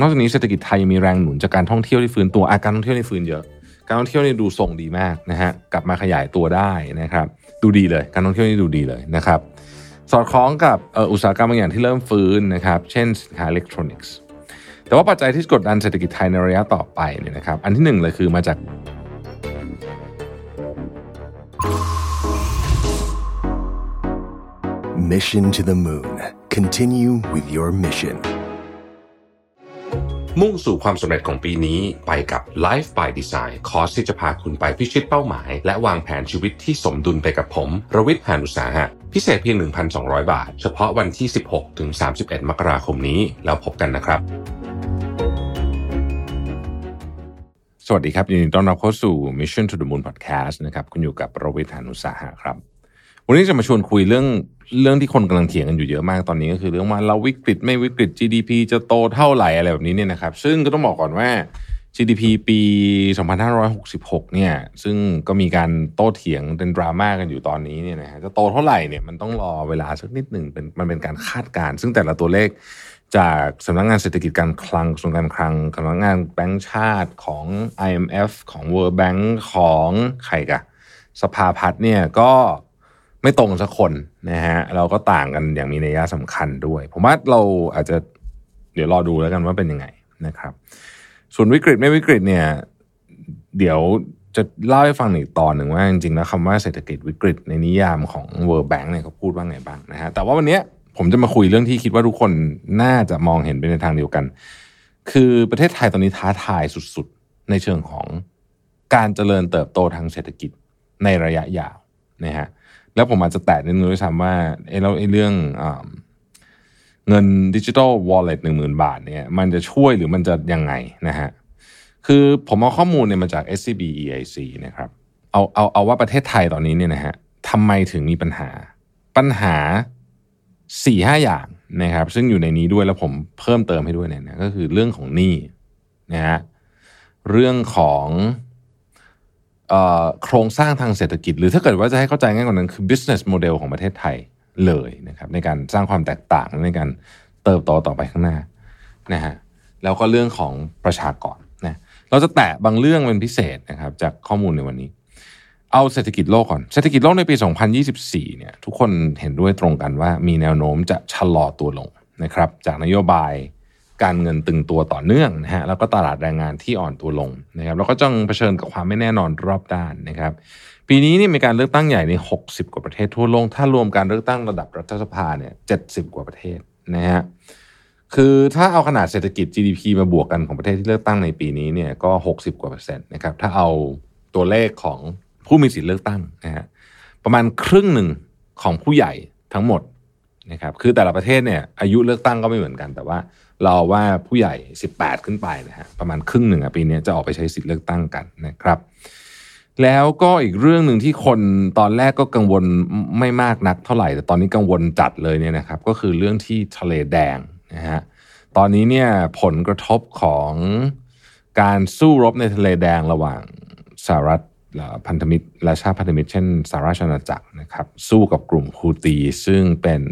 นอกจากนี้เศรษฐกิจไทยยังมีแรงหนุนจากการท่องเที่ยวที่ฟื้นตัวอาการท่องเที่ยวที่ฟื้นเยอะ การท่องเที่ยวนี่ดูทรงดีมากนะฮะกลับมาขยายตัวได้นะครับ ดูดีเลย การท่องเที่ยวนี่ดูดีเลยนะครับ สอดคล้องกับอุตสาหกรรมบางอย่างที่เริ่มฟื้นนะครับ เช่นสินค้าอิเล็กทรอนิกส์แต่ว่าปัจจัยที่กดดันเศรษฐกิจไทยในระยะต่อไปเนี่ยนะครับ อันที่หนึ่งเลยคือมาจาก Mission to the Moon. Continue with your mission. มุ่งสู่ความสำเร็จของปีนี้ไปกับ Life by Design คอร์สที่จะพาคุณไปพิชิตเป้าหมาย และวางแผนชีวิตที่สมดุลไปกับผม รวิทย์หานุสาหะ พิเศษเพียง 1,200 บาท เฉพาะวันที่ 16 ถึง 31 มกราคมนี้ แล้วพบกันนะครับ สวัสดีครับยินดีต้อนรับเข้าสู่ Mission to the Moon Podcast นะครับ คุณอยู่กับรวิทยานุสาหะครับ วันนี้จะมาชวนคุยเรื่องเรื่องที่คนกำลังเถียงกันอยู่เยอะมากตอนนี้ก็คือเรื่องว่าเราวิกฤตไม่วิกฤต GDP จะโตเท่าไหร่อะไรแบบนี้เนี่ยนะครับ ซึ่งก็ต้องบอกก่อนว่า GDP ปี 2566 เนี่ย ซึ่งก็มีการโต้เถียงเป็นดราม่ากันอยู่ตอนนี้เนี่ยนะฮะจะโตเท่าไหร่เนี่ยมันต้องรอเวลาสักนิดหนึ่งเป็นมันเป็นการคาดการณ์ซึ่งแต่ละตัวเลขจากสำนักงานเศรษฐกิจการคลังกระทรวงการคลังสำนักงานแบงก์ชาติของ IMF ของ World Bank ของใครกะสภาพัฒน์เนี่ยก็ ไม่ตรงสักคนนะฮะเราก็ต่างกันอย่างมีนัยสำคัญด้วย ผมว่าเราอาจจะเดี๋ยวรอดูแล้วกันว่าเป็นยังไงนะครับ ส่วนวิกฤตไม่วิกฤตเนี่ย เดี๋ยวจะเล่าให้ฟังอีกตอนหนึ่งว่าจริงๆแล้วคำว่าเศรษฐกิจวิกฤตในนิยามของ World Bank เนี่ยเขาพูดว่าไงบ้างนะฮะแต่ว่าวันนี้ผมจะมาคุยเรื่องที่คิดว่าทุกคนน่าจะมองเห็นไปในทางเดียวกัน คือประเทศไทยตอนนี้ท้าทายสุดๆ ในเชิงของการเจริญเติบโตทางเศรษฐกิจในระยะยาวนะฮะ แล้วผมอาจจะแตะนิดนึงด้วยซ้ำว่าไอ้แล้วไอ้เรื่องเงินดิจิทัลวอลเล็ตหนึ่งหมื่นบาทเนี่ยมันจะช่วยหรือมันจะยังไงนะฮะคือผมเอาข้อมูลเนี่ยมาจาก SCB EIC นะครับเอาเอาเอาว่าประเทศไทยตอนนี้เนี่ยนะฮะทำไมถึงมีปัญหา ปัญหาสี่ห้าอย่างนะครับซึ่งอยู่ในนี้ด้วยแล้วผมเพิ่มเติมให้ด้วยเนี่ยนะก็คือเรื่องของหนี้นะฮะเรื่องของ โครงสร้างทางเศรษฐกิจ หรือถ้าเกิดว่าจะให้เข้าใจง่ายกว่านั้นคือ business model ของประเทศไทยเลยนะครับในการสร้างความแตกต่างในการเติบโตต่อไปข้างหน้านะฮะแล้วก็เรื่องของประชากรนะเราจะแตะบางเรื่องเป็นพิเศษนะครับจากข้อมูลในวันนี้ เอาเศรษฐกิจโลกก่อนเศรษฐกิจโลกในปี 2024 เนี่ยทุกคนเห็นด้วยตรงกันว่ามีแนวโน้มจะชะลอตัวลงนะครับจากนโยบาย การเงินตึงตัวต่อเนื่องนะฮะแล้วก็ตลาดแรงงานที่อ่อนตัวลงนะครับแล้วก็จ้องเผชิญกับความไม่แน่นอนรอบด้านนะครับ ปีนี้นี่มีการเลือกตั้งใหญ่ใน 60 กว่าประเทศทั่วโลก ถ้ารวมการเลือกตั้งระดับรัฐสภาเนี่ย70กว่าประเทศนะฮะคือถ้าเอาขนาดเศรษฐกิจ GDP มาบวกกันของประเทศที่เลือกตั้งในปีนี้เนี่ยก็ 60 กว่าเปอร์เซ็นต์นะครับถ้าเอาตัวเลขของผู้มีสิทธิ์เลือกตั้งนะฮะประมาณครึ่งหนึ่งของผู้ใหญ่ทั้งหมดนะครับคือแต่ละประเทศเนี่ยอายุเลือกตั้งก็ไม่เหมือนกันแต่ว่า เราว่าผู้ใหญ่ 18 ขึ้นไปนะฮะประมาณครึ่งหนึ่งอะปีนี้จะออกไปใช้สิทธิ์เลือกตั้งกันนะครับ แล้วก็อีกเรื่องหนึ่งที่คนตอนแรกก็กังวลไม่มากนักเท่าไหร่ แต่ตอนนี้กังวลจัดเลยเนี่ยนะครับ ก็คือเรื่องที่ทะเลแดงนะฮะตอนนี้เนี่ยผลกระทบของการสู้รบในทะเลแดงระหว่างสหรัฐพันธมิตรและชาติพันธมิตรเช่นสหราชอาณาจักรนะครับ สู้กับกลุ่มฮูตีซึ่งเป็น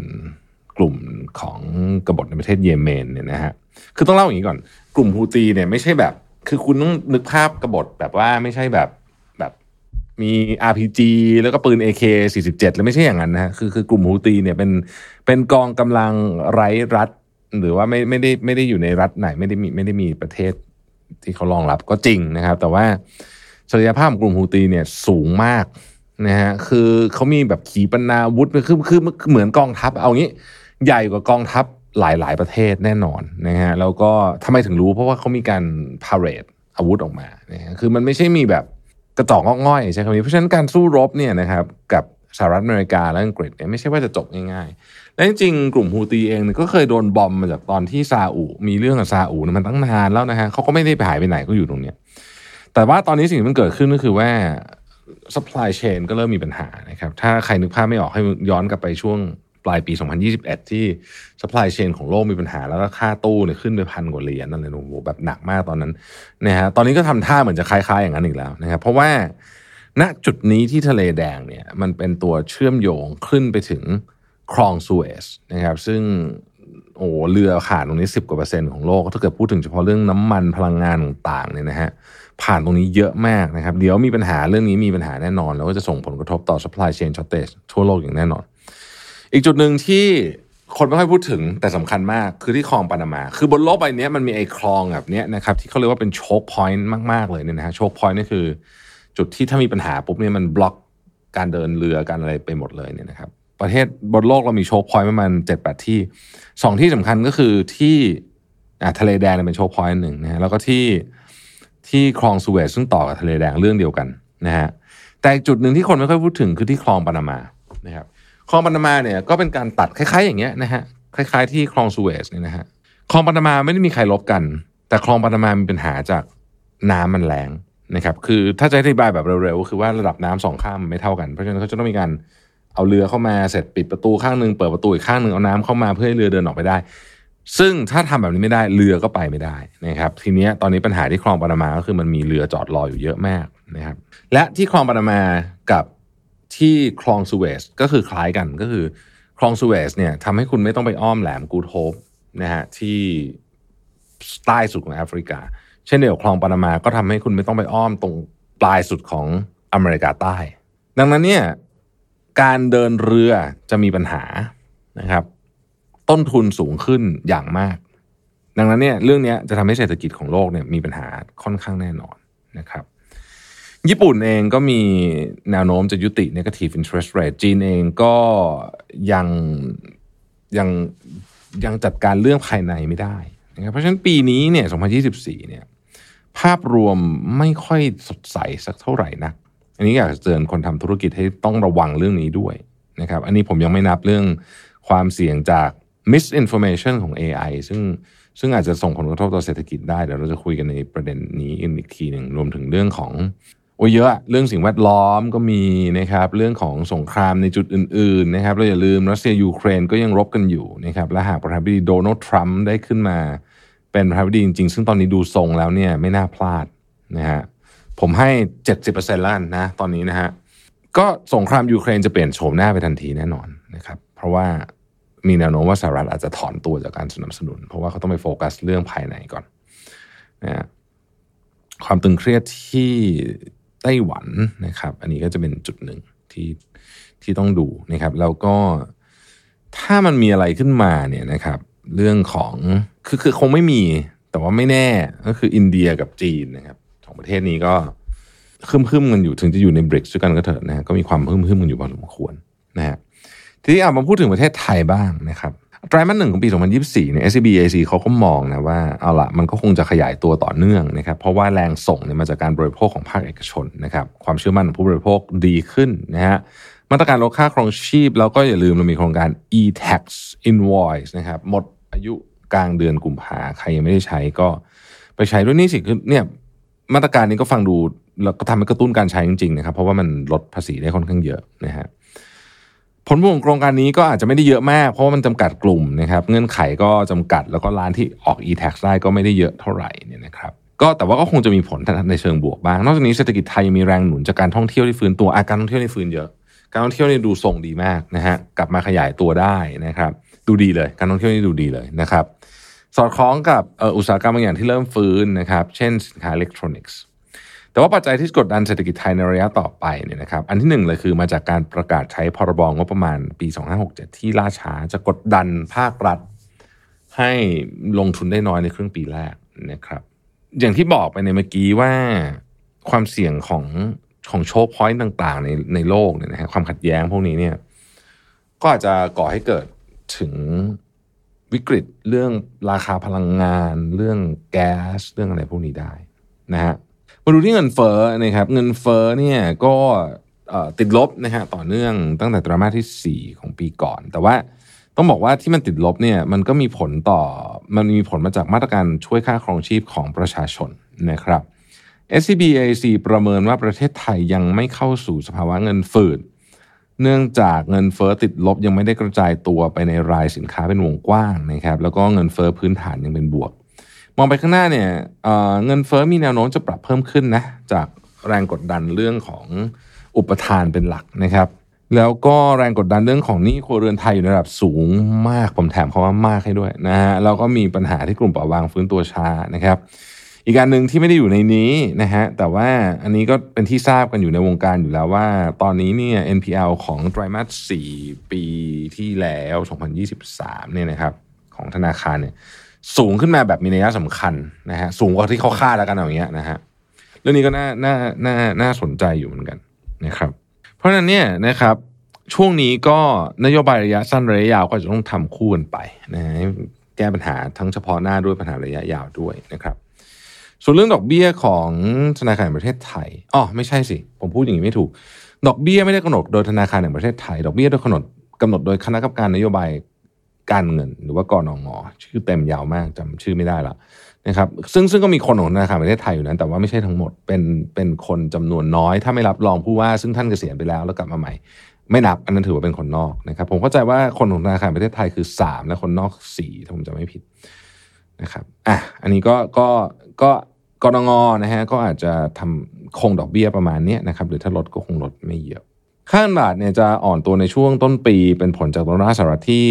กลุ่มของกบฏในประเทศเยเมนเนี่ยนะฮะคือต้องเล่าอย่างนี้ก่อน กลุ่มฮูตีเนี่ยไม่ใช่แบบ คือคุณต้องนึกภาพกบฏแบบว่าไม่ใช่แบบแบบมี RPG แล้วก็ปืน AK 47 แล้วไม่ใช่อย่างนั้นนะฮะคือคือกลุ่มฮูตีเนี่ยเป็นเป็นกองกำลังไร้รัฐ หรือว่าไม่ไม่ได้ไม่ได้อยู่ในรัฐไหนไม่ได้มีไม่ได้มีประเทศที่เขารองรับก็จริงนะครับ แต่ว่าศักยภาพของกลุ่มฮูตีเนี่ยสูงมากนะฮะคือเขามีแบบขีปนาวุธคือคือเหมือนกองทัพเอางี้ ใหญ่กว่ากองทัพหลาย ๆ ประเทศแน่นอนนะฮะแล้วก็ทำไมถึงรู้เพราะว่าเขามีการพาเรดอาวุธออกมานะฮะคือมันไม่ใช่มีแบบกระจอกง่อยใช่คำนี้เพราะฉะนั้นการสู้รบเนี่ยนะครับกับสหรัฐอเมริกาและอังกฤษเนี่ยไม่ใช่ว่าจะจบง่ายๆ และจริงๆกลุ่มฮูตีเองก็เคยโดนบอมมาจากตอนที่ซาอุมีเรื่องกับซาอุมันตั้งนานแล้วนะฮะเขาก็ไม่ได้ไปหายไปไหนก็อยู่ตรงเนี้ยแต่ว่าตอนนี้สิ่งที่มันเกิดขึ้นก็คือว่า supply chain ก็เริ่มมีปัญหานะครับ ถ้าใครนึกภาพไม่ออกให้ย้อนกลับไปช่วง ปลายปี 2021 ที่ supply chain ของโลกมีปัญหา แล้วก็ค่าตู้เนี่ยขึ้นไปพันกว่าเหรียญนั่นเลยโอ้โหแบบหนักมากตอนนั้นนะฮะตอนนี้ก็ทำท่าเหมือนจะคล้ายๆอย่างนั้นอีกแล้วนะครับเพราะว่าณจุดนี้ที่ทะเลแดงเนี่ยมันเป็นตัวเชื่อมโยงขึ้นไปถึงคลองสุเอซนะครับซึ่งโอ้เรือผ่านตรงนี้สิบกว่าเปอร์เซ็นต์ของโลก ถ้าเกิดพูดถึงเฉพาะเรื่องน้ำมันพลังงานต่างๆเนี่ยนะฮะผ่านตรงนี้เยอะมากนะครับ เดี๋ยวมีปัญหาเรื่องนี้มีปัญหาแน่นอน แล้วก็จะส่งผลกระทบต่อ supply chain shortage ทั่วโลกอย่างแน่นอน อีกจุดหนึ่งที่คนไม่ค่อยพูดถึงแต่สำคัญมากคือที่คลองปานามา คือบนโลกใบนี้มันมีไอ้คลองแบบนี้นะครับที่เขาเรียกว่าเป็น choke point มากๆเลยเนี่ยนะฮะ choke point นี่คือ จุดที่ถ้ามีปัญหาปุ๊บเนี่ยมันบล็อกการเดินเรือการอะไรไปหมดเลยเนี่ยนะครับ ประเทศบนโลกเรามี choke point ประมาณเจ็ดแปดที่สองที่สำคัญก็คือที่ทะเลแดงเป็น choke point หนึ่งนะฮะแล้วก็ที่ที่คลองสุเอซซึ่งต่อกับทะเลแดงเรื่องเดียวกันนะฮะแต่จุดหนึ่งที่คนไม่ค่อยพูดถึงคือที่คลองปานามานะครับ คลองปานามาเนี่ยก็เป็นการตัดคล้ายๆ อย่างเงี้ยนะฮะคล้ายๆ ที่คลองสุเอซเนี่ยนะฮะคลองปานามาไม่ได้มีใครรบกัน แต่คลองปานามามีปัญหาจากน้ำมันแรงนะครับคือถ้าจะอธิบายแบบเร็วๆคือว่าระดับน้ำสองข้างมันไม่เท่ากัน เพราะฉะนั้นเขาจะต้องมีการเอาเรือเข้ามาเสร็จปิดประตูข้างหนึ่งเปิดประตูอีกข้างหนึ่งเอาน้ำเข้ามาเพื่อให้เรือเดินออกไปได้ ซึ่งถ้าทำแบบนี้ไม่ได้เรือก็ไปไม่ได้นะครับ ทีนี้ตอนนี้ปัญหาที่คลองปานามาก็คือมันมีเรือจอดรออยู่เยอะมากนะครับ และที่คลองปานามากับ ที่คลองสุเวซก็คือคล้ายกันก็คือคลองสุเวซเนี่ยทำให้คุณไม่ต้องไปอ้อมแหลมกูดโฮปนะฮะที่ใต้สุดของแอฟริกา เช่นเดียวกับคลองปานามาก็ทำให้คุณไม่ต้องไปอ้อมตรงปลายสุดของอเมริกาใต้ ดังนั้นเนี่ยการเดินเรือจะมีปัญหานะครับ ต้นทุนสูงขึ้นอย่างมาก ดังนั้นเนี่ยเรื่องนี้จะทำให้เศรษฐกิจของโลกเนี่ยมีปัญหาค่อนข้างแน่นอนนะครับ ญี่ปุ่นเองก็มีแนวโน้มจะยุติ negative interest rate จีนเองก็ยังยังยังจัดการเรื่องภายในไม่ได้นะครับเพราะฉะนั้นปีนี้เนี่ย 2024 เนี่ย ภาพรวมไม่ค่อยสดใสสักเท่าไหร่นักอันนี้อยากเตือนคนทำธุรกิจให้ต้องระวังเรื่องนี้ด้วยนะครับ อันนี้ผมยังไม่นับเรื่องความเสี่ยงจาก misinformation ของ AI ซึ่งซึ่งอาจจะส่งผลกระทบต่อเศรษฐกิจได้ เดี๋ยวเราจะคุยกันในประเด็นนี้อีกทีหนึ่งรวมถึงเรื่องของ โอ้เยอะเรื่องสิ่งแวดล้อมก็มีนะครับเรื่องของสงครามในจุดอื่นๆนะครับเราอย่าลืมรัสเซียยูเครนก็ยังรบกันอยู่นะครับและหากประธานาธิบดีโดนัลด์ทรัมป์ได้ขึ้นมาเป็นประธานาธิบดีจริงๆ ซึ่งตอนนี้ดูทรงแล้วเนี่ยไม่น่าพลาดนะฮะผมให้ 70%แล้วกันนะตอนนี้นะฮะก็สงครามยูเครนจะเปลี่ยนโฉมหน้าไปทันทีแน่นอนนะครับเพราะว่ามีแนวโน้มว่าสหรัฐอาจจะถอนตัวจากการสนับสนุน เพราะว่าเขาต้องไปโฟกัสเรื่องภายในก่อนนะความตึงเครียดที่ ไต้หวันนะครับ อันนี้ก็จะเป็นจุดหนึ่งที่ที่ต้องดูนะครับแล้วก็ถ้ามันมีอะไรขึ้นมาเนี่ยนะครับ เรื่องของคือคือคงไม่มี แต่ว่าไม่แน่ก็คืออินเดียกับจีนนะครับสองประเทศนี้ก็คึมคึมกันอยู่ถึงจะอยู่ในบริกด้วยกันก็เถอะนะก็มีความคึมคึมกันอยู่พอสมควรนะฮะทีนี้เอามาพูดถึงประเทศไทยบ้างนะครับ ไตรมาสหนึ่งของปี 2024 เนี่ย SBAC เขาก็มองนะว่าเอาละมันก็คงจะขยายตัวต่อเนื่องนะครับ เพราะว่าแรงส่งเนี่ยมาจากการบริโภคของภาคเอกชนนะครับ ความเชื่อมั่นของผู้บริโภคดีขึ้นนะฮะมาตรการลดค่าครองชีพ แล้วก็อย่าลืมเรามีโครงการ e-tax invoice นะครับหมดอายุกลางเดือนกุมภาใครยังไม่ได้ใช้ก็ไปใช้ด้วยนี่สิคือเนี่ยมาตรการนี้ก็ฟังดูแล้วก็ทำให้กระตุ้นการใช้จริงๆนะครับ เพราะว่ามันลดภาษีได้ค่อนข้างเยอะนะฮะ ผลพวงโครงการนี้ก็อาจจะไม่ได้เยอะมาก เพราะว่ามันจำกัดกลุ่มนะครับเงื่อนไขก็จำกัดแล้วก็ร้านที่ออก e-tax ได้ก็ไม่ได้เยอะเท่าไหร่เนี่ยนะครับก็แต่ว่าก็คงจะมีผลในเชิงบวกบ้าง นอกจากนี้เศรษฐกิจไทยมีแรงหนุนจากการท่องเที่ยวที่ฟื้นตัวอาการท่องเที่ยวที่ฟื้นเยอะ การท่องเที่ยวนี่ดูทรงดีมากนะฮะกลับมาขยายตัวได้นะครับ ดูดีเลยการท่องเที่ยวนี่ดูดีเลยนะครับ สอดคล้องกับอุตสาหกรรมบางอย่างที่เริ่มฟื้นนะครับ เช่นสินค้าอิเล็กทรอนิกส์ แต่ว่าปัจจัยที่กดดันเศรษฐกิจไทยในระยะต่อไปเนี่ยนะครับอันที่หนึ่งเลยคือมาจากการประกาศใช้พรบงบประมาณปี 2567 ที่ล่าช้าจะกดดันภาครัฐ ให้ลงทุนได้น้อยในครึ่งปีแรกนะครับ อย่างที่บอกไปในเมื่อกี้ว่าความเสี่ยงของของโชคพอยต์ต่าง ๆ ในในโลกเนี่ยนะฮะความขัดแย้งพวกนี้เนี่ยก็อาจจะก่อให้เกิดถึงวิกฤตเรื่องราคาพลังงาน เรื่องแก๊สเรื่องอะไรพวกนี้ได้นะฮะ มาดูที่เงินเฟ้อนะครับเงินเฟ้อเนี่ยก็ติดลบนะฮะต่อเนื่องตั้งแต่ไตรมาสที่ 4 ของปีก่อน แต่ว่าต้องบอกว่าที่มันติดลบเนี่ยมันก็มีผลต่อมันมีผลมาจากมาตรการช่วยค่าครองชีพของประชาชนนะครับ SCBAC ประเมินว่าประเทศไทยยังไม่เข้าสู่สภาวะเงินฝืดเนื่องจากเงินเฟอ้อติดลบยังไม่ได้กระจายตัวไปในรายสินค้าเป็นวงกว้างนะครับแล้วก็เงินเฟอ้อพื้นฐานยังเป็นบวก มองไปข้างหน้าเนี่ยเงินเฟอ้อมีแนวโน้มจะปรับเพิ่มขึ้นนะจากแรงกดดันเรื่องของอุปทานเป็นหลักนะครับ แล้วก็แรงกดดันเรื่องของหนี้ครัวเรือนไทยอยู่ในระดับสูงมากผมแถมคาว่ามากให้ด้วยนะฮะแล้วก็มีปัญหาที่กลุ่มเปราะบางฟื้นตัวช้านะครับ อีกการหนึ่งที่ไม่ได้อยู่ในนี้นะฮะแต่ว่าอันนี้ก็เป็นที่ทราบกันอยู่ในวงการอยู่แล้วว่า ตอนนี้เนี่ย NPL ของไตรมาส4ปีที่แล้ว 2023 เนี่ยนะครับของธนาคารเนี่ย สูงขึ้นมาแบบมีนัยสำคัญนะฮะสูงกว่าที่เขาคาดแล้วกันเอาอย่างเงี้ยนะฮะเรื่องนี้ก็น่าน่าน่าน่าสนใจอยู่เหมือนกันนะครับ เพราะฉะนั้นเนี่ยนะครับช่วงนี้ก็นโยบายระยะสั้นระยะยาวก็จะต้องทำคู่กันไปนะฮะแก้ปัญหาทั้งเฉพาะหน้าด้วยปัญหาระยะยาวด้วยนะครับส่วนเรื่องดอกเบี้ยของธนาคารแห่งประเทศไทยอ๋อไม่ใช่สิ ผมพูดอย่างนี้ไม่ถูก ดอกเบี้ยไม่ได้กำหนดโดยธนาคารแห่งประเทศไทย ดอกเบี้ยโดยกำหนดกำหนดโดยคณะกรรมการนโยบาย การเงินหรือว่ากรนงชื่อเต็มยาวมากจำชื่อไม่ได้ละนะครับซึ่งซึ่งก็มีคนของธนาคารประเทศไทยอยู่นั้น แต่ว่าไม่ใช่ทั้งหมดเป็นเป็นคนจำนวนน้อย ถ้าไม่รับรองผู้ว่าซึ่งท่านเกษียณไปแล้วแล้วกลับมาใหม่ ไม่นับอันนั้นถือว่าเป็นคนนอกนะครับ ผมเข้าใจว่าคนของธนาคารประเทศไทยคือสามและคนนอกสี่ถ้าผมจำไม่ผิดนะครับอะอันนี้ก็ก็ก็กรงนะฮะก็อาจจะทำคงดอกเบี้ยประมาณนี้นะครับหรือถ้าลดก็คงลดไม่เยอะค่าเงินบาทเนี่ยจะอ่อนตัวในช่วงต้นปี เป็นผลจากดอลลาร์สหรัฐที่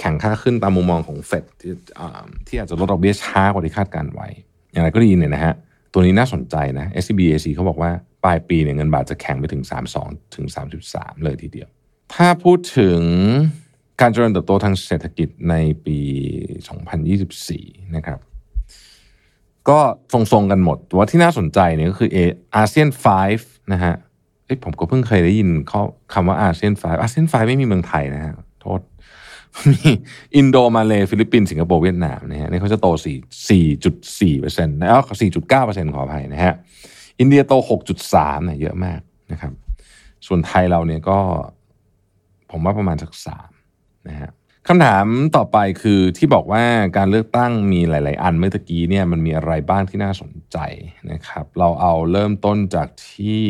แข่งค่าขึ้นตามมุมมองของเฟดที่อาที่อาจจะลดดอกเบี้ยช้ากว่าที่คาดการไว้ อย่างไรก็ดีเนี่ยนะฮะตัวนี้น่าสนใจนะ SBAC เขาบอกว่า ปลายปีเนี่ยเงินบาทจะแข็งไปถึง 32 ถึง 3.3 เลยทีเดียว ถ้าพูดถึงการเจริญเติบโตทางเศรษฐกิจในปี 2024 นะครับ ก็ทรงๆกันหมดแต่ว่าที่น่าสนใจเนี่ยก็คือเออาเซียน5นะฮะผมก็เพิ่งเคยได้ยินคำว่าอาเซียน5อาเซียน5ไม่มีเมืองไทยนะฮะ มีอินโดมาเลฟิลิปปินส์สิงคโปร์เวียดนามนะฮะนี่เขาจะโต 4 4.4เปอร์เซ็นต์นะ4.9เปอร์เซ็นต์ขออภัยนะฮะอินเดียโต 6.3เนี่ยเยอะมากนะครับ ส่วนไทยเราเนี่ยก็ผมว่าประมาณสักสามนะฮะคำถามต่อไปคือที่บอกว่าการเลือกตั้งมีหลาย ๆ อันเมื่อกี้เนี่ยมันมีอะไรบ้างที่น่าสนใจนะครับ เราเอาเริ่มต้นจากที่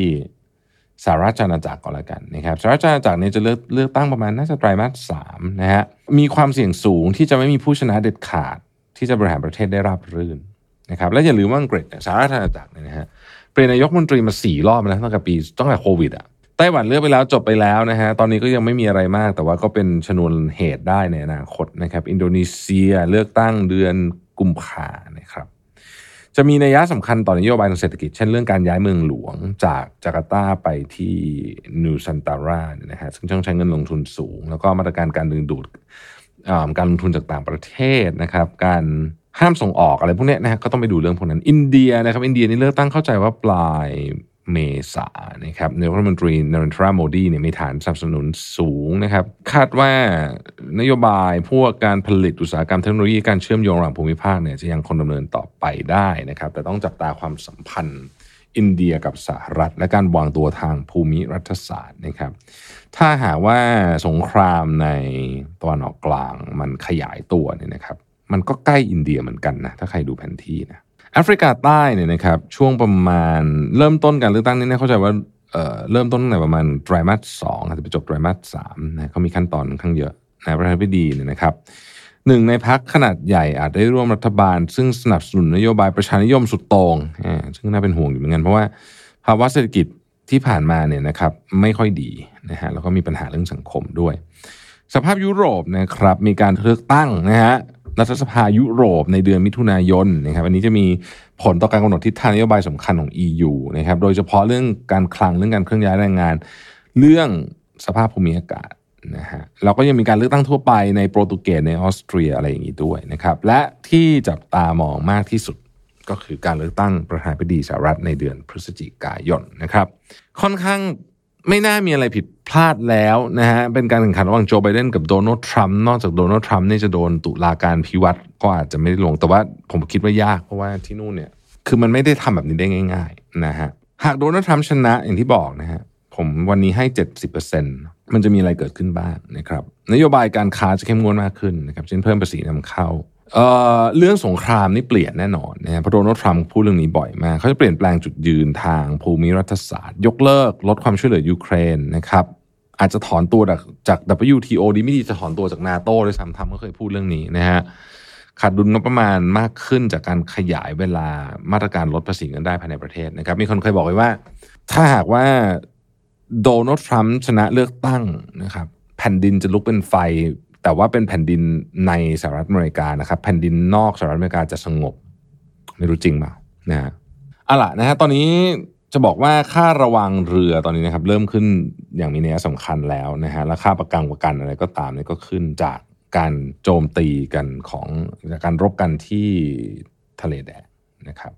สหรัฐอาณาจักรก่อนละกันนะครับสหรัฐอาณาจักรเนี่ยจะเลือกเลือกตั้งประมาณน่าจะไตรมาสสามนะฮะมีความเสี่ยงสูงที่จะไม่มีผู้ชนะเด็ดขาดที่จะบริหารประเทศได้ราบรื่นนะครับและอย่าลืมว่าอังกฤษสหรัฐอาณาจักรเนี่ยนะฮะเปลี่ยนนายกมนตรีมาสี่รอบแล้วตั้งแต่ปีตั้งแต่โควิดอะไต้หวันเลือกไปแล้วจบไปแล้วนะฮะตอนนี้ก็ยังไม่มีอะไรมาก แต่ว่าก็เป็นชนวนเหตุได้ในอนาคตนะครับ อินโดนีเซียเลือกตั้งเดือนกุมภานะครับ จะมีนัยยะสำคัญต่อนโยบายทางเศรษฐกิจ เช่นเรื่องการย้ายเมืองหลวงจากจาการ์ตาไปที่นูซันตาราเนี่ยนะฮะซึ่งต้องใช้เงินลงทุนสูง แล้วก็มาตรการการดึงดูดการลงทุนจากต่างประเทศนะครับ การห้ามส่งออกอะไรพวกนี้นะฮะก็ต้องไปดูเรื่องพวกนั้น อินเดียนะครับ อินเดียนี่เลือกตั้งเข้าใจว่าปลาย เมษานะครับนายกรัฐมนตรีนรินทราโมดีเนี่ยมีฐานสนับสนุนสูงนะครับ คาดว่านโยบายพวกการผลิตอุตสาหกรรมเทคโนโลยีการเชื่อมโยงระหว่างภูมิภาคเนี่ยจะยังคงดำเนินต่อไปได้นะครับ แต่ต้องจับตาความสัมพันธ์อินเดียกับสหรัฐ และการวางตัวทางภูมิรัฐศาสตร์นะครับ ถ้าหากว่าสงครามในตะวันออกกลางมันขยายตัวเนี่ยนะครับ มันก็ใกล้อินเดียเหมือนกันนะถ้าใครดูแผนที่นะ แอฟริกาใต้เนี่ยนะครับช่วงประมาณเริ่มต้นการเลือกตั้งนี่นะเข้าใจว่าเเริ่มต้นตั้งแต่ประมาณไตรมาสสองอาจจะไปจบไตรมาสสามนะเขามีขั้นตอนค่อนข้างเยอะนะประธานาธิบดีเนี่ยนะครับหนึ่งในพักขนาดใหญ่อาจได้ร่วมรัฐบาล ซึ่งสนับสนุนนโยบายประชานิยมสุดโต่งอ่าซึ่งน่าเป็นห่วงอยู่เหมือนกันเพราะว่าภาวะเศรษฐกิจที่ผ่านมาเนี่ยนะครับไม่ค่อยดีนะฮะแล้วก็มีปัญหาเรื่องสังคมด้วย สภาพยุโรปนะครับมีการเลือกตั้งนะฮะ รัฐสภายุโรปในเดือนมิถุนายนนะครับอันนี้จะมีผลต่อการกำหนดทิศทางนโยบายสำคัญของ EU นะครับโดยเฉพาะเรื่องการคลังเรื่องการเคลื่อนย้ายแรงงาน เรื่องสภาพภูมิอากาศนะฮะเราก็ยังมีการเลือกตั้งทั่วไปในโปรตุเกสในออสเตรียอะไรอย่างนี้ด้วยนะครับและที่จับตามองมากที่สุดก็คือการเลือกตั้งประธานาธิบดีสหรัฐในเดือนพฤศจิกายนนะครับ ค่อนข้าง ไม่น่ามีอะไรผิดพลาดแล้วนะฮะ เป็นการแข่งขันระหว่างโจไบเดนกับโดนัลด์ทรัมป์ นอกจากโดนัลด์ทรัมป์นี่จะโดนตุลาการพิวัตรก็อาจจะไม่ได้ลง แต่ว่าผมคิดว่ายากเพราะว่าที่นู่นเนี่ย คือมันไม่ได้ทำแบบนี้ได้ง่าย ๆ นะฮะ หากโดนัลด์ทรัมป์ชนะอย่างที่บอกนะฮะ ผมวันนี้ให้ 70%มันจะมีอะไรเกิดขึ้นบ้างนะครับ นโยบายการค้าจะเข้มงวดมากขึ้นนะครับ เช่นเพิ่มภาษีนำเข้า เอ่อเรื่องสงครามนี่เปลี่ยนแน่นอนนะฮะเพราะโดนัลด์ทรัมป์พูดเรื่องนี้บ่อยมาก เขาจะเปลี่ยนแปลงจุดยืนทางภูมิรัฐศาสตร์ ยกเลิก ลดความช่วยเหลือยูเครนนะครับอาจจะถอนตัวจากจาก WTO ดีไม่ดีจะถอนตัวจากนาโต้ด้วยซ้ำทำก็เคยพูดเรื่องนี้นะฮะขาดดุลงบประมาณมากขึ้นจากการขยายเวลามาตรการลดภาษีเงินได้ภายในประเทศนะครับ มีคนเคยบอกไว้ว่า ถ้าหากว่าโดนัลด์ทรัมป์ชนะเลือกตั้งนะครับ แผ่นดินจะลุกเป็นไฟ แต่ว่าเป็นแผ่นดินในสหรัฐอเมริกานะครับ แผ่นดินนอกสหรัฐอเมริกาจะสงบ ไม่รู้จริงเปล่านะฮะเอาล่ะนะฮะตอนนี้จะบอกว่าค่าระวังเรือตอนนี้นะครับ เริ่มขึ้นอย่างมีนัยสำคัญแล้วนะฮะและค่าประกันประกันอะไรก็ตามเนี่ยก็ขึ้นจากการโจมตีกันของกการรบกันที่ทะเลแดงนะครับ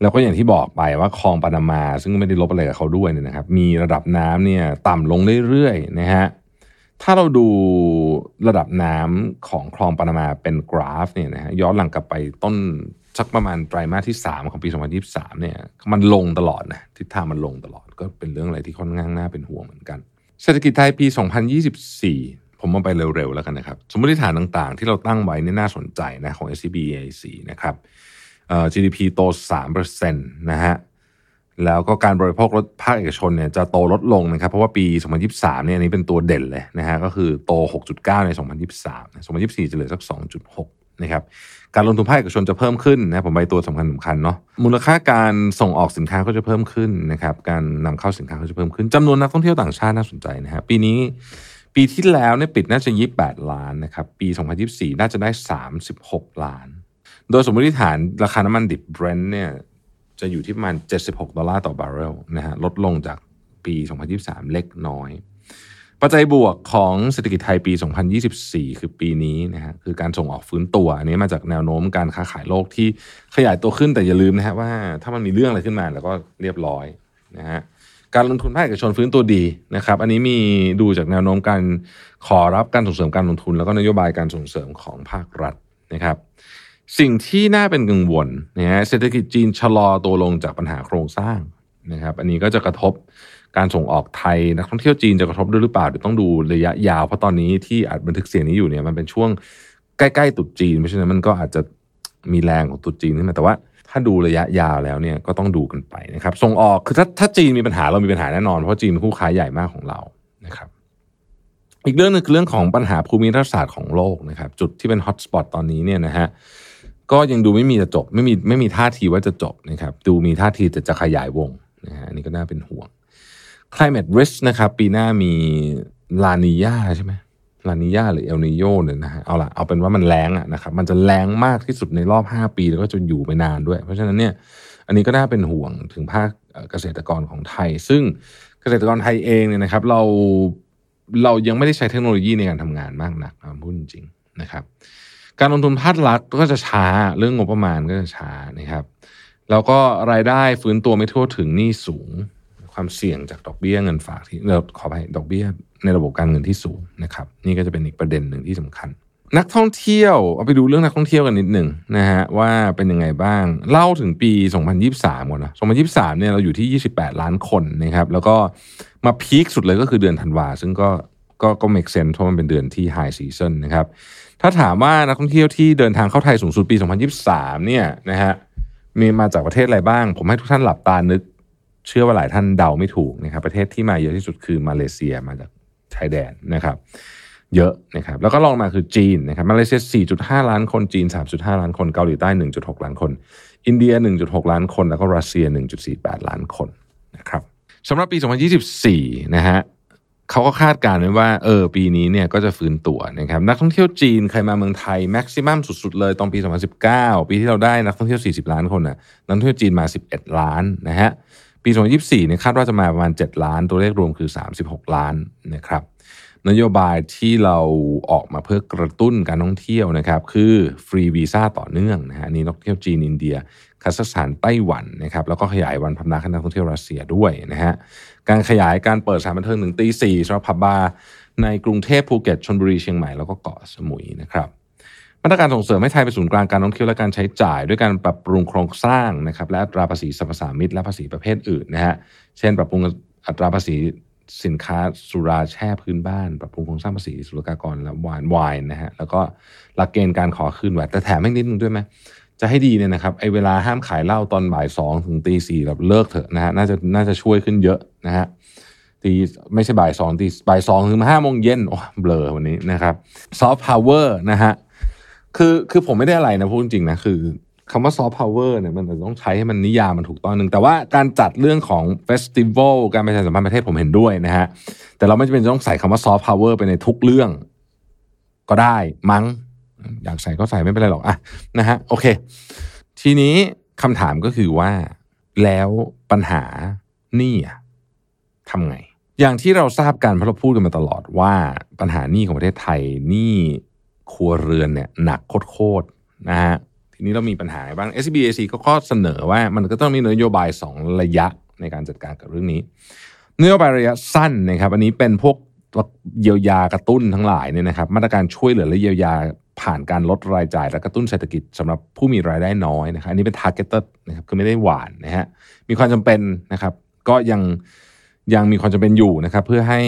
แล้วก็อย่างที่บอกไปว่าคลองปานามา ซึ่งไม่ได้ลบอะไรกับเขาด้วยเนี่ยนะครับ มีระดับน้ำเนี่ย ต่ำลงเรื่อยๆนะฮะ ถ้าเราดูระดับน้ำของคลองปานามาเป็นกราฟเนี่ยนะฮะย้อนหลังกลับไปต้นสักประมาณไตรมาสที่ 3 ของปี 2023 เนี่ยมันลงตลอดนะทิศทางมันลงตลอดก็เป็นเรื่องอะไรที่ค่อนข้างน่าเป็นห่วงเหมือนกัน เศรษฐกิจไทยปี 2024 ผมมาไปเร็วๆแล้วกันนะครับ สมมติฐานต่างๆ ที่เราตั้งไว้นี่น่าสนใจนะของ SCB EIC นะครับ GDP โต 3%นะฮะ แล้วก็การบริโภครถภาคเอกชนเนี่ยจะโตลดลงนะครับ เพราะว่าปี 2023 เนี่ยอันนี้เป็นตัวเด่นเลยนะฮะก็คือโต 6.9 ใน 2023 2024 จะเหลือสัก 2.6 นะครับการลงทุนภาคเอกชนจะเพิ่มขึ้นนะผมไปตัวสำคัญสำคัญเนาะมูลค่าการส่งออกสินค้าก็จะเพิ่มขึ้นนะครับการนำเข้าสินค้าก็จะเพิ่มขึ้นจำนวนนักท่องเที่ยวต่างชาติน่าสนใจนะฮะปีนี้ปีที่แล้วเนี่ยปิดน่าจะ 28 ล้านนะครับปี 2024 น่าจะได้ 36 ล้าน โดยสมมติฐานราคาน้ำมันดิบ Brent เนี่ย จะอยู่ที่ประมาณ 76 ดอลลาร์ต่อบาร์เรลนะฮะลดลงจากปี 2023 เล็กน้อย ปัจจัยบวกของเศรษฐกิจไทยปี 2024 คือปีนี้นะฮะคือการส่งออกฟื้นตัว อันนี้มาจากแนวโน้มการค้าขายโลกที่ขยายตัวขึ้นแต่อย่าลืมนะฮะว่าถ้ามันมีเรื่องอะไรขึ้นมาแล้วก็เรียบร้อยนะฮะการลงทุนภาคเอกชนฟื้นตัวดีนะครับ อันนี้มีดูจากแนวโน้มการขอรับการส่งเสริมการลงทุน แล้วก็นโยบายการส่งเสริมของภาครัฐนะครับ สิ่งที่น่าเป็นกังวลนะฮะเศรษฐกิจจีนชะลอตัวลงจากปัญหาโครงสร้างนะครับ อันนี้ก็จะกระทบการส่งออกไทยนักท่องเที่ยวจีนจะกระทบด้วยหรือเปล่าเดี๋ยวต้องดูระยะยาวเพราะตอนนี้ที่อัดบันทึกเสียงนี้อยู่เนี่ยมันเป็นช่วงใกล้ๆตรุษจีนเพราะฉะนั้นมันก็อาจจะมีแรงของตรุษจีนขึ้นมาแต่ว่าถ้าดูระยะยาวแล้วเนี่ยก็ต้องดูกันไปนะครับ ส่งออกคือถ้าถ้าจีนมีปัญหาเรามีปัญหาแน่นอนเพราะจีนเป็นคู่ค้าใหญ่มากของเรานะครับ อีกเรื่องหนึงคือเรื่องของปัญหาภูมิรัฐศาสตร์ของโลกนะครับ จุดที่เป็นฮอตสปอตตอนนี้เนี่ยนะฮะ ก็ยังดูไม่มีจะจบ ไม่มีไม่มีท่าทีว่าจะจบนะครับ ดูมีท่าทีจะจะขยายวงนะฮะอันนี้ก็น่าเป็นห่วง climate risk นะครับ ปีหน้ามีลานียาใช่ไหมลานียาหรือเอลนิโยเนี่ยนะฮะเอาละเอาเป็นว่ามันแรงอะนะครับ มันจะแรงมากที่สุดในรอบ 5 ปีแล้วก็จะอยู่ไปนานด้วย เพราะฉะนั้นเนี่ย อันนี้ก็น่าเป็นห่วงถึงภาคเกษตรกรของไทย ซึ่งเกษตรกรไทยเองเนี่ยนะครับ เราเรายังไม่ได้ใช้เทคโนโลยีในการทำงานมากนักพูดจริง นะครับ การลงทุนภาครัฐก็จะช้าเรื่องงบประมาณก็จะช้านะครับ แล้วก็รายได้ฟื้นตัวไม่ทั่วถึงหนี้สูง ความเสี่ยงจากดอกเบี้ยเงินฝากที่เราขอไปดอกเบี้ยในระบบการเงินที่สูงนะครับ นี่ก็จะเป็นอีกประเด็นหนึ่งที่สำคัญ นักท่องเที่ยวเอาไปดูเรื่องนักท่องเที่ยวกันนิดหนึ่งนะฮะว่าเป็นยังไงบ้างเล่าถึงปี 2023 ก่อนนะ2023เนี่ยเราอยู่ที่ 28 ล้านคนนะครับ แล้วก็มาพีคสุดเลยก็คือเดือนธันวาซึ่งก็ก็ก็ make sense เพราะมันเป็นเดือนที่ high season นะครับ ถ้าถามว่านักท่องเที่ยวที่เดินทางเข้าไทยสูงสุดปี 2023 เนี่ยนะฮะมีมาจากประเทศอะไรบ้าง ผมให้ทุกท่านหลับตานึก เชื่อว่าหลายท่านเดาไม่ถูกนะครับประเทศที่มาเยอะที่สุดคือมาเลเซียมาจากชายแดนนะครับ เยอะนะครับ แล้วก็ลองมาคือจีนนะครับมาเลเซีย 4.5 ล้านคนจีน 3.5 ล้านคนเกาหลีใต้ 1.6 ล้านคน อินเดีย 1.6 ล้านคน แล้วก็รัสเซีย 1.48 ล้านคนนะครับสำหรับปี 2024 นะฮะ เขาก็คาดการณ์ไว้ว่าเออปีนี้เนี่ยก็จะฟื้นตัวนะครับนักท่องเที่ยวจีน ใครมาเมืองไทยแม็กซิมัมสุดๆเลยตอนปี 2019 ปีที่เราได้นักท่องเที่ยว 40 ล้านคนน่ะนักท่องเที่ยวจีนมา 11 ล้านนะฮะปี 2024เนี่ยคาดว่าจะมาประมาณ 7 ล้าน ตัวเลขรวมคือ 36 ล้านนะครับนโยบายที่เราออกมาเพื่อกระตุ้นการท่องเที่ยวนะครับคือฟรีวีซ่าต่อเนื่องนะฮะนี้นักท่องเที่ยวจีนอินเดียคาซัคสถานไต้หวันนะครับแล้วก็ขยายวันพำนักให้นักท่องเที่ยวรัสเซียด้วยนะฮะ การขยายการเปิดสถานบันเทิงถึงตีสี่สำหรับผับบาร์ในกรุงเทพภูเก็ตชลบุรีเชียงใหม่แล้วก็เกาะสมุยนะครับมาตรการส่งเสริมให้ไทยเป็นศูนย์กลางการท่องเที่ยวและการใช้จ่าย ด้วยการปรับปรุงโครงสร้างนะครับและอัตราภาษีสรรพสามิตและภาษีประเภทอื่นนะฮะเช่น ปรับปรุงอัตราภาษีสินค้าสุราแช่พื้นบ้าน ปรับปรุงโครงสร้างภาษีศุลกากรและวานไวน์นะฮะแล้วก็หลักเกณฑ์การขอคืนแหวดแต่แถมให้นิดนึงด้วยไหม จะให้ดีเนี่ยนะครับไอเวลาห้ามขายเหล้าตอนบ่ายสองถึงตีสี่แบบเลิกเถอะนะฮะน่าจะน่าจะช่วยขึ้นเยอะนะฮะตีไม่ใช่บ่ายสองตีบ่ายสองถึงห้าโมงเย็นโอ้เบลอวันนี้นะครับซอฟต์พาวเวอร์นะฮะคือคือผมไม่ได้อะไรนะพูดจริงนะคือคำว่าซอฟต์พาวเวอร์เนี่ยมันต้องใช้ให้มันนิยามมันถูกต้องหนึ่งแต่ว่าการจัดเรื่องของ festival การประชาสัมพันธ์ประเทศผมเห็นด้วยนะฮะแต่เราไม่จำเป็นต้องใส่คำว่าซอฟต์พาวเวอร์ไปในทุกเรื่องก็ได้มั้ง อยากใส่ก็ใส่ไม่เป็นไรหรอกอะนะฮะโอเค ทีนี้คำถามก็คือว่าแล้วปัญหานี่อะทำไง อย่างที่เราทราบกันเพราะเราพูดกันมาตลอดว่าปัญหานี้ของประเทศไทยนี้ครัวเรือนเนี่ยหนักโคตรๆนะฮะทีนี้เรามีปัญหาบ้าง SBAC ก็ข้อเสนอว่ามันก็ต้องมีนโยบาย 2 ระยะในการจัดการกับเรื่องนี้นโยบายระยะสั้นนะครับ อันนี้เป็นพวกเยียวยากระตุ้นทั้งหลายเนี่ยนะครับ มาตรการช่วยเหลือและเยียวยา ผ่านการลดรายจ่าย และกระตุ้นเศรษฐกิจสำหรับผู้มีรายได้น้อยนะครับอันนี้เป็น targeted นะครับคือไม่ได้หวานนะฮะมีความจำเป็นนะครับ ก็ยังยังมีความจำเป็นอยู่นะครับ เพื่อให้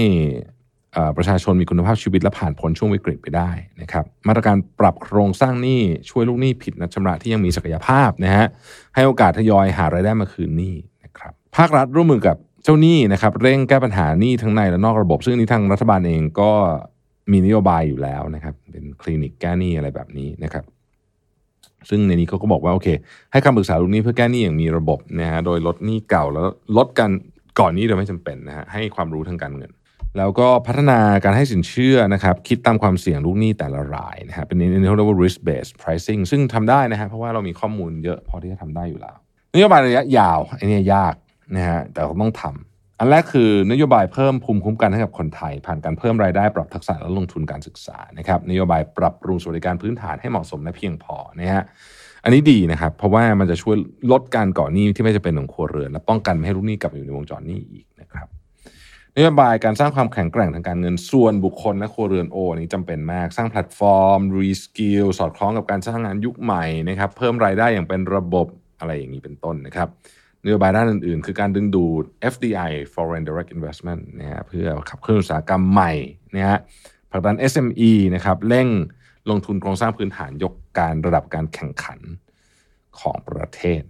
ประชาชนมีคุณภาพชีวิตและผ่านพ้นช่วงวิกฤตไปได้นะครับมาตรการปรับโครงสร้างหนี้ช่วยลูกหนี้ผิดนัดชำระที่ยังมีศักยภาพนะฮะให้โอกาสทยอยหารายได้มาคืนหนี้นะครับภาครัฐร่วมมือกับเจ้าหนี้นะครับเร่งแก้ปัญหาหนี้ทั้งในและนอกระบบ ซึ่งนี้ทางรัฐบาลเองก็ มีนโยบายอยู่แล้วนะครับ เป็นคลินิกแก้หนี้อะไรแบบนี้นะครับ ซึ่งในนี้เขาก็บอกว่าโอเค ให้คำปรึกษาลูกหนี้เพื่อแก้หนี้อย่างมีระบบนะฮะโดยลดหนี้เก่าแล้วลดกันก่อนนี้โดยไม่จำเป็นนะฮะให้ความรู้ทางการเงิน แล้วก็พัฒนาการให้สินเชื่อนะครับ คิดตามความเสี่ยงลูกหนี้แต่ละรายนะฮะเป็นนี้เรียกว่า risk based pricing ซึ่งทำได้นะฮะเพราะว่าเรามีข้อมูลเยอะพอที่จะทำได้อยู่แล้วนโยบายระยะยาวไอ้นี่ยากนะฮะแต่ต้องทำ อันแรกคือนโยบายเพิ่มภูมิคุ้มกันให้กับคนไทย ผ่านการเพิ่มรายได้ปรับทักษะและลงทุนการศึกษานะครับนโยบายปรับปรุงสวัสดิการพื้นฐานให้เหมาะสมและเพียงพอนะฮะอันนี้ดีนะครับ เพราะว่ามันจะช่วยลดการก่อหนี้ที่ไม่จำเป็นของครัวเรือนและป้องกันไม่ให้ลูกหนี้กลับอยู่ในวงจรหนี้อีกนะครับนโยบายการสร้างความแข็งแกร่งทางการเงินส่วนบุคคลและครัวเรือนโอนี้จำเป็นมาก สร้างแพลตฟอร์ม reskill สอดคล้องกับการสร้างงานยุคใหม่นะครับ เพิ่มรายได้อย่างเป็นระบบอะไรอย่างนี้เป็นต้นนะครับ นโยบายด้านอื่นๆ คือการดึงดูด FDI Foreign Direct Investment นะฮะเพื่อขับเคลื่อนอุตสาหกรรมใหม่นะฮะผลักดัน SME นะครับเร่งลงทุนโครงสร้างพื้นฐานยกการระดับการแข่งขันของประเทศ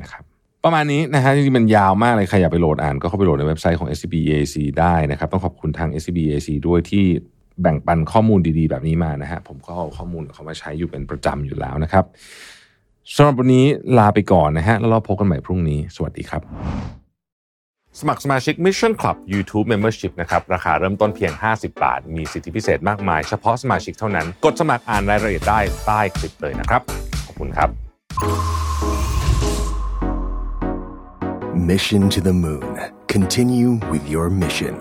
นะครับประมาณนี้นะฮะจริงๆมันยาวมากเลยใครอยากไปโหลดอ่านก็เข้าไปโหลดในเว็บไซต์ของ SCBAC ได้นะครับ ต้องขอบคุณทาง SCBAC ด้วยที่แบ่งปันข้อมูลดีๆ แบบนี้มานะฮะผมก็เอาข้อมูลเขามาใช้อยู่เป็นประจำอยู่แล้วนะครับ สำหรับวันนี้ลาไปก่อนนะฮะ แล้วเราพบกันใหม่พรุ่งนี้ สวัสดีครับ สมัครสมาชิก Mission Club YouTube Membership นะครับ ราคาเริ่มต้นเพียง 50 บาท มีสิทธิพิเศษมากมาย เฉพาะสมาชิกเท่านั้น กดสมัครอ่านรายละเอียดได้ใต้คลิปเลยนะครับ ขอบคุณครับ Mission to the Moon. Continue with your mission.